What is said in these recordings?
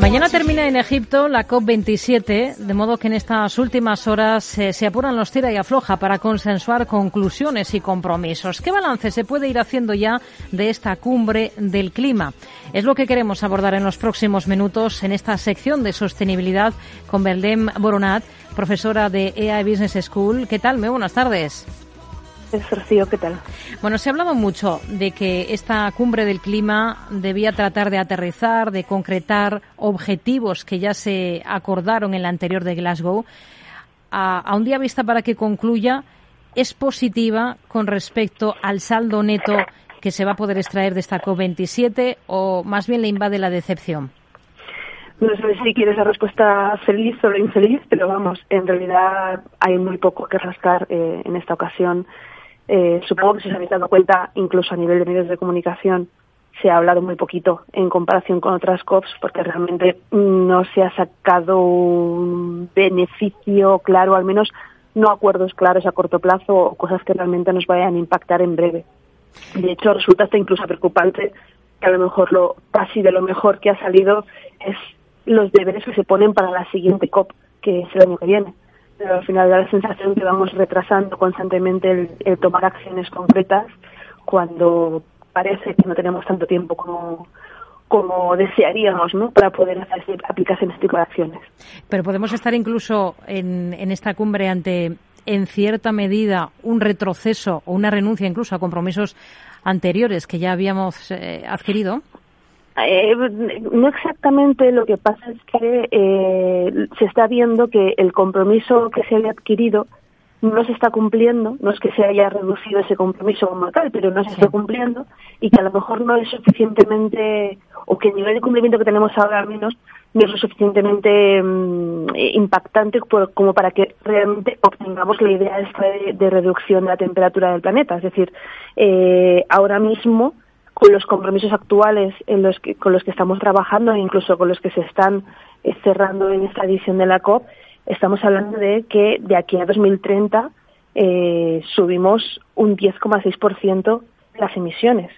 Mañana termina en Egipto la COP27, de modo que en estas últimas horas eh, se apuran los tira y afloja para consensuar conclusiones y compromisos. ¿Qué balance se puede ir haciendo ya de esta cumbre del clima? Es lo que queremos abordar en los próximos minutos en esta sección de sostenibilidad con Beldem Boronat, profesora de EA Business School. ¿Qué tal? Muy buenas tardes. ¿Qué tal? Bueno, se ha hablado mucho de que esta cumbre del clima debía tratar de aterrizar, de concretar objetivos que ya se acordaron en la anterior de Glasgow. A, un día vista para que concluya, ¿es positiva con respecto al saldo neto que se va a poder extraer de esta COP27 o más bien le invade la decepción? No sé si quieres la respuesta feliz o infeliz, pero vamos, en realidad hay muy poco que rascar eh, en esta ocasión. Eh, supongo que si os habéis dado cuenta, incluso a nivel de medios de comunicación, se ha hablado muy poquito en comparación con otras COPs porque realmente no se ha sacado un beneficio claro, al menos no acuerdos claros a corto plazo o cosas que realmente nos vayan a impactar en breve. De hecho, resulta hasta incluso preocupante que a lo mejor lo casi de lo mejor que ha salido es los deberes que se ponen para la siguiente COP, que es el año que viene pero al final da la sensación que vamos retrasando constantemente el, tomar acciones concretas cuando parece que no tenemos tanto tiempo como, como desearíamos ¿no? para poder hacer, aplicarse en este tipo de acciones. Pero podemos estar incluso en, en esta cumbre ante, en cierta medida, un retroceso o una renuncia incluso a compromisos anteriores que ya habíamos eh, adquirido. Eh, no exactamente, lo que pasa es que eh, se está viendo que el compromiso que se había adquirido no se está cumpliendo, no es que se haya reducido ese compromiso como tal, pero no se está cumpliendo y que a lo mejor no es suficientemente, o que el nivel de cumplimiento que tenemos ahora al menos no es lo suficientemente mm, impactante como para que realmente obtengamos la idea de, de, reducción de la temperatura del planeta. Es decir, eh, ahora mismo con los compromisos actuales en los que, con los que estamos trabajando e incluso con los que se están eh, cerrando en esta edición de la COP, estamos hablando de que de aquí a 2030 eh, subimos un 10,6% las emisiones.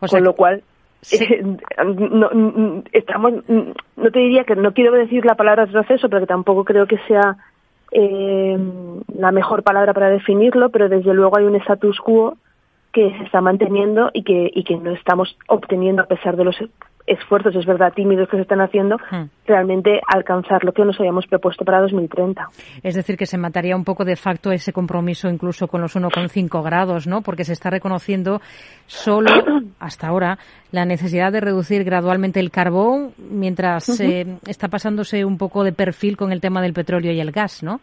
con lo cual, eh, no, estamos, no te diría que no quiero decir la palabra retroceso, pero que tampoco creo que sea eh, la mejor palabra para definirlo, pero desde luego hay un status quo que se está manteniendo y que, y que no estamos obteniendo, a pesar de los esfuerzos, es verdad, tímidos que se están haciendo, hmm. realmente alcanzar lo que nos habíamos propuesto para 2030. Es decir, que se mataría un poco de facto ese compromiso incluso con los 1,5 grados, ¿no? Porque se está reconociendo solo, hasta ahora, la necesidad de reducir gradualmente el carbón mientras eh, está pasándose un poco de perfil con el tema del petróleo y el gas, ¿no?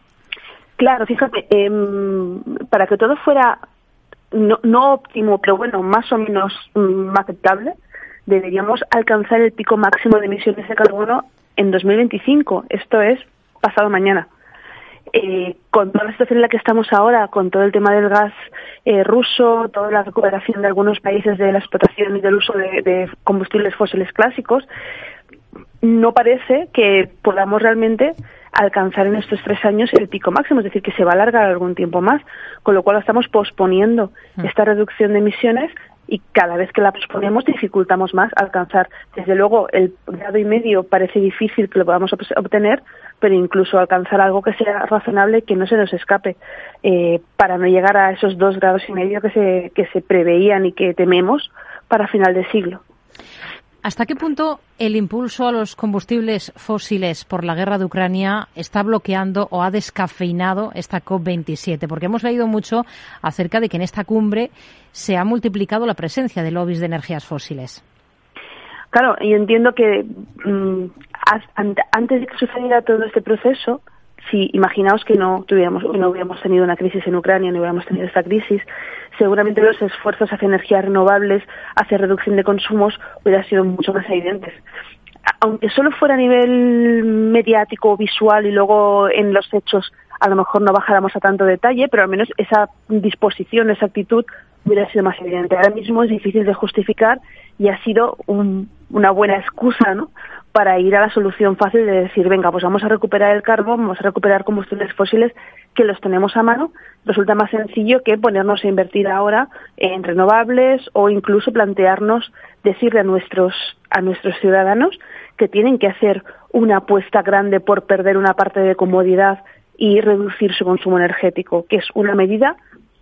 Claro, fíjate, em, para que todo fuera no, no óptimo, pero bueno, más o menos mm, aceptable, deberíamos alcanzar el pico máximo de emisiones de carbono en 2025. Esto es pasado mañana. Eh, con toda la situación en la que estamos ahora, con todo el tema del gas eh, ruso, toda la recuperación de algunos países de la explotación y del uso de combustibles fósiles clásicos, no parece que podamos realmente alcanzar en estos tres años el pico máximo, es decir, que se va a alargar algún tiempo más, con lo cual estamos posponiendo mm. esta reducción de emisiones y cada vez que la posponemos dificultamos más alcanzar. Desde luego, el grado y medio parece difícil que lo podamos obtener, pero incluso alcanzar algo que sea razonable, que no se nos escape, eh, para no llegar a esos dos grados y medio que se, que se preveían y que tememos para final de siglo. ¿Hasta qué punto el impulso a los combustibles fósiles por la guerra de Ucrania está bloqueando o ha descafeinado esta COP27? Porque hemos leído mucho acerca de que en esta cumbre se ha multiplicado la presencia de lobbies de energías fósiles. Claro, y entiendo que mm, antes de que sucediera todo este proceso, si imaginaos que no tuviéramos, no hubiéramos tenido una crisis en Ucrania, no hubiéramos tenido esta crisis, seguramente los esfuerzos hacia energías renovables, hacia reducción de consumos, hubieran sido mucho más evidentes. Aunque solo fuera a nivel mediático, visual y luego en los hechos, a lo mejor no bajáramos a tanto detalle, pero al menos esa disposición, esa actitud hubiera sido más evidente. Ahora mismo es difícil de justificar y ha sido una buena excusa ¿no? para ir a la solución fácil de decir, venga, pues vamos a recuperar el carbón, vamos a recuperar combustibles fósiles que los tenemos a mano. Resulta más sencillo que ponernos a invertir ahora en renovables o incluso plantearnos decirle a nuestros, a nuestros ciudadanos que tienen que hacer una apuesta grande por perder una parte de comodidad y reducir su consumo energético, que es una medida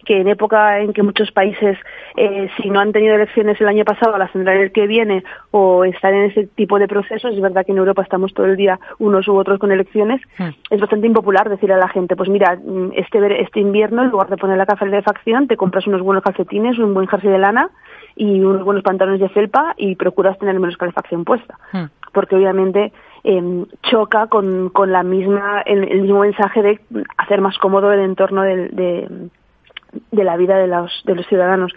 que en época en que muchos países, eh, si no han tenido elecciones el año pasado, las tendrán el que viene o están en ese tipo de procesos, es verdad que en Europa estamos todo el día unos u otros con elecciones, hmm. es bastante impopular decirle a la gente, pues mira, mm, este, este invierno en lugar de poner la calefacción, te compras unos buenos calcetines, un buen jersey de lana y unos buenos pantalones de felpa y procuras tener menos calefacción puesta. Hmm. Porque obviamente em, choca con, con la misma, el, mismo mensaje de hacer más cómodo el entorno de de la vida de los, de los ciudadanos.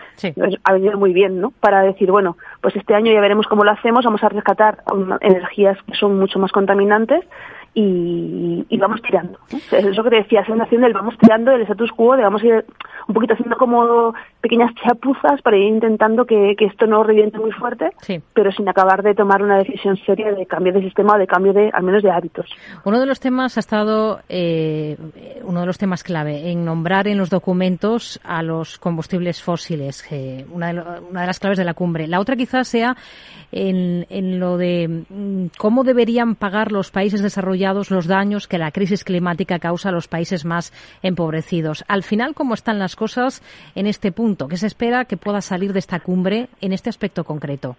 Ha venido muy bien, ¿no? Para decir, bueno, pues este año ya veremos cómo lo hacemos, vamos a rescatar energías que son mucho más contaminantes y, y vamos tirando. Es eso que te decía, una nación del vamos tirando del status quo, de vamos a ir un poquito haciendo como pequeñas chapuzas para ir intentando que, esto no reviente muy fuerte, pero sin acabar de tomar una decisión seria de cambio de sistema o de cambio de, al menos de hábitos. Uno de los temas ha estado, eh, uno de los temas clave, en nombrar en los documentos a los combustibles fósiles, una, de una de las claves de la cumbre. La otra quizás sea en, en lo de mm, cómo deberían pagar los países desarrollados los daños que la crisis climática causa a los países más empobrecidos. Al final, ¿cómo están las cosas en este punto? ¿Qué se espera que pueda salir de esta cumbre en este aspecto concreto?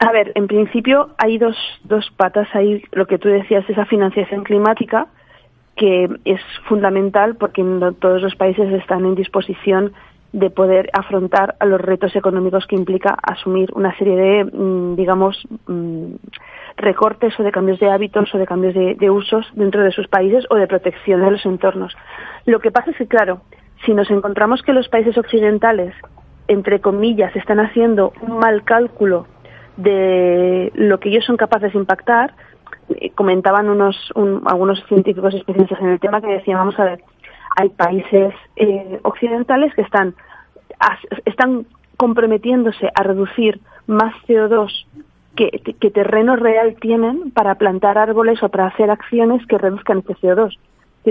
A ver, en principio hay dos, dos patas ahí, lo que tú decías, esa financiación climática, que es fundamental porque no todos los países están en disposición de poder afrontar a los retos económicos que implica asumir una serie de, mm, digamos, mm, recortes o de cambios de hábitos o de cambios de, usos dentro de sus países o de protección de los entornos. Lo que pasa es que, claro, si nos encontramos que los países occidentales, entre comillas, están haciendo un mal cálculo de lo que ellos son capaces de impactar, eh, comentaban unos algunos científicos especialistas en el tema que decían, vamos a ver, hay países eh, occidentales que están están comprometiéndose a reducir más CO2 que, que terreno real tienen para plantar árboles o para hacer acciones que reduzcan este CO2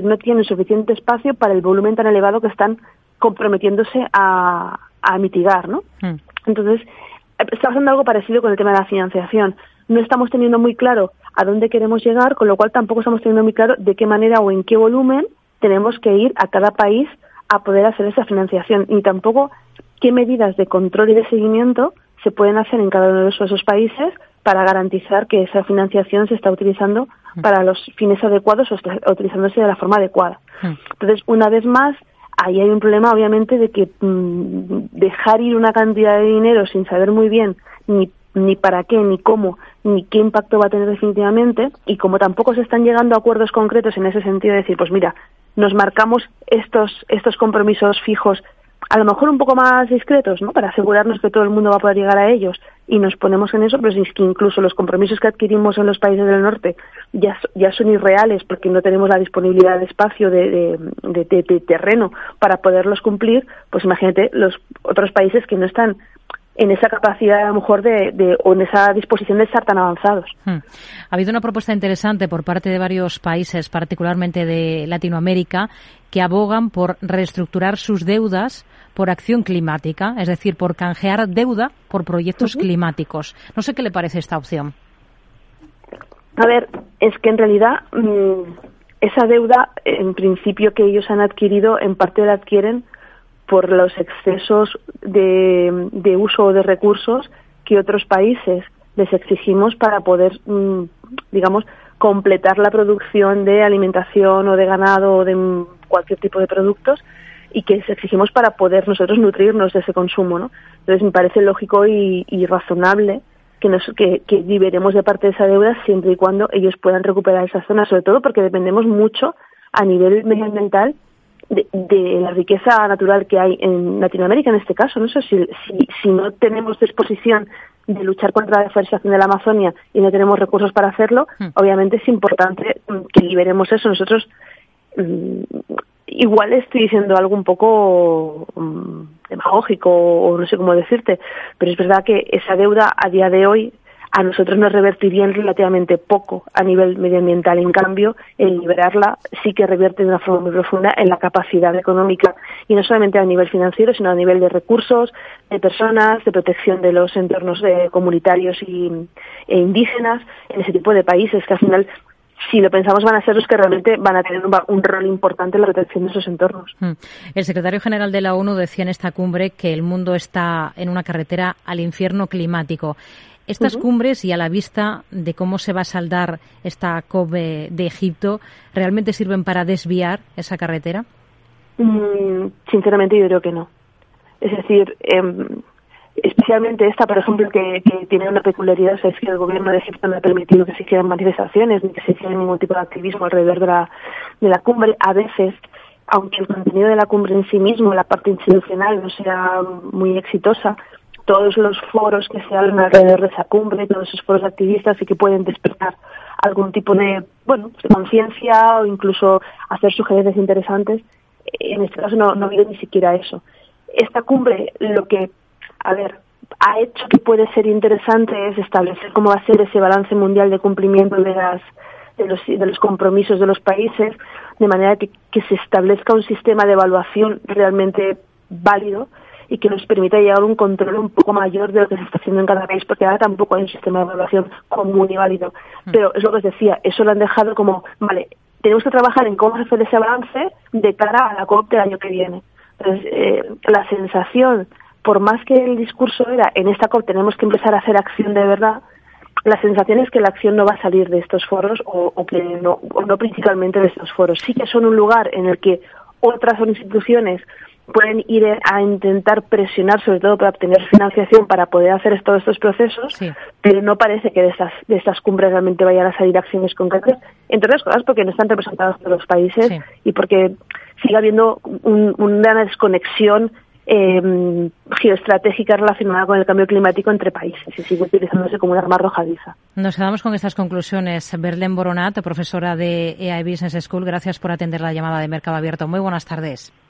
no tienen suficiente espacio para el volumen tan elevado que están comprometiéndose a, mitigar, ¿no? Hmm. Entonces, está pasando algo parecido con el tema de la financiación. No estamos teniendo muy claro a dónde queremos llegar, con lo cual tampoco estamos teniendo muy claro de qué manera o en qué volumen tenemos que ir a cada país a poder hacer esa financiación, ni tampoco qué medidas de control y de seguimiento se pueden hacer en cada uno de esos países para garantizar que esa financiación se está utilizando mm. para los fines adecuados o está utilizándose de la forma adecuada. Mm. Entonces, una vez más, ahí hay un problema, obviamente, de que mm, dejar ir una cantidad de dinero sin saber muy bien ni, ni para qué, ni cómo, ni qué impacto va a tener definitivamente, y como tampoco se están llegando a acuerdos concretos en ese sentido, de decir, pues mira, nos marcamos estos, estos compromisos fijos a lo mejor un poco más discretos, ¿no? Para asegurarnos que todo el mundo va a poder llegar a ellos y nos ponemos en eso, pero es que incluso los compromisos que adquirimos en los países del norte ya, ya son irreales porque no tenemos la disponibilidad de espacio, de, de, terreno para poderlos cumplir, pues imagínate los otros países que no están en esa capacidad a lo mejor de, o en esa disposición de estar tan avanzados. Hmm. Ha habido una propuesta interesante por parte de varios países, particularmente de Latinoamérica, que abogan por reestructurar sus deudas por acción climática, es decir, por canjear deuda por proyectos climáticos. No sé qué le parece esta opción. A ver, es que en realidad mm, esa deuda, en principio que ellos han adquirido, en parte la adquieren por los excesos de, de uso de recursos que otros países les exigimos para poder, mm, digamos, completar la producción de alimentación o de ganado o de cualquier tipo de productos y que exigimos para poder nosotros nutrirnos de ese consumo, ¿no? Entonces me parece lógico y, razonable que, nos, que, que liberemos de parte de esa deuda siempre y cuando ellos puedan recuperar esa zona, sobre todo porque dependemos mucho a nivel medioambiental de, de, la riqueza natural que hay en Latinoamérica en este caso. ¿no? sé si, si, si, no tenemos disposición de luchar contra la deforestación de la Amazonia y no tenemos recursos para hacerlo, hmm. obviamente es importante que liberemos eso. Nosotros mm, igual estoy diciendo algo un poco um, demagógico o no sé cómo decirte, pero es verdad que esa deuda a día de hoy a nosotros nos revertirían relativamente poco a nivel medioambiental. En cambio, el liberarla sí que revierte de una forma muy profunda en la capacidad económica y no solamente a nivel financiero, sino a nivel de recursos, de personas, de protección de los entornos eh, comunitarios y, e indígenas en ese tipo de países que al final si lo pensamos, van a ser los que realmente van a tener un, rol importante en la protección de esos entornos. Hmm. El secretario general de la ONU decía en esta cumbre que el mundo está en una carretera al infierno climático. Estas cumbres y a la vista de cómo se va a saldar esta COP de Egipto, ¿realmente sirven para desviar esa carretera? Mm, sinceramente yo creo que no. Es decir, em, especialmente esta, por ejemplo, que, tiene una peculiaridad, es que el gobierno de Egipto no ha permitido que se hicieran manifestaciones ni que se hiciera ningún tipo de activismo alrededor de la, de la cumbre. A veces, aunque el contenido de la cumbre en sí mismo, la parte institucional, no sea muy exitosa, todos los foros que se hablan alrededor de esa cumbre, todos esos foros activistas y que pueden despertar algún tipo de, bueno, de conciencia o incluso hacer sugerencias interesantes. En este caso no, no ha ni siquiera eso. Esta cumbre lo que, a ver, ha hecho que puede ser interesante es establecer cómo va a ser ese balance mundial de cumplimiento de las de los, de los compromisos de los países, de manera que, que se establezca un sistema de evaluación realmente válido y que nos permita llegar a un control un poco mayor de lo que se está haciendo en cada país, porque ahora tampoco hay un sistema de evaluación común y válido. Mm. Pero es lo que os decía, eso lo han dejado como, vale, tenemos que trabajar en cómo hacer ese balance de cara a la COP del año que viene. Entonces, eh, la sensación, por más que el discurso era, en esta COP tenemos que empezar a hacer acción de verdad, la sensación es que la acción no va a salir de estos foros o, o que no, o no principalmente de estos foros. Sí que son un lugar en el que otras instituciones pueden ir a intentar presionar sobre todo para obtener financiación para poder hacer todos estos procesos, pero no parece que de estas, de estas cumbres realmente vayan a salir acciones concretas, entre otras cosas porque no están representados todos los países y porque sigue habiendo una desconexión eh, geoestratégica relacionada con el cambio climático entre países y sigue utilizándose como una arma arrojadiza. Nos quedamos con estas conclusiones. Berlén Boronat, profesora de EAI Business School, gracias por atender la llamada de Mercado Abierto. Muy buenas tardes.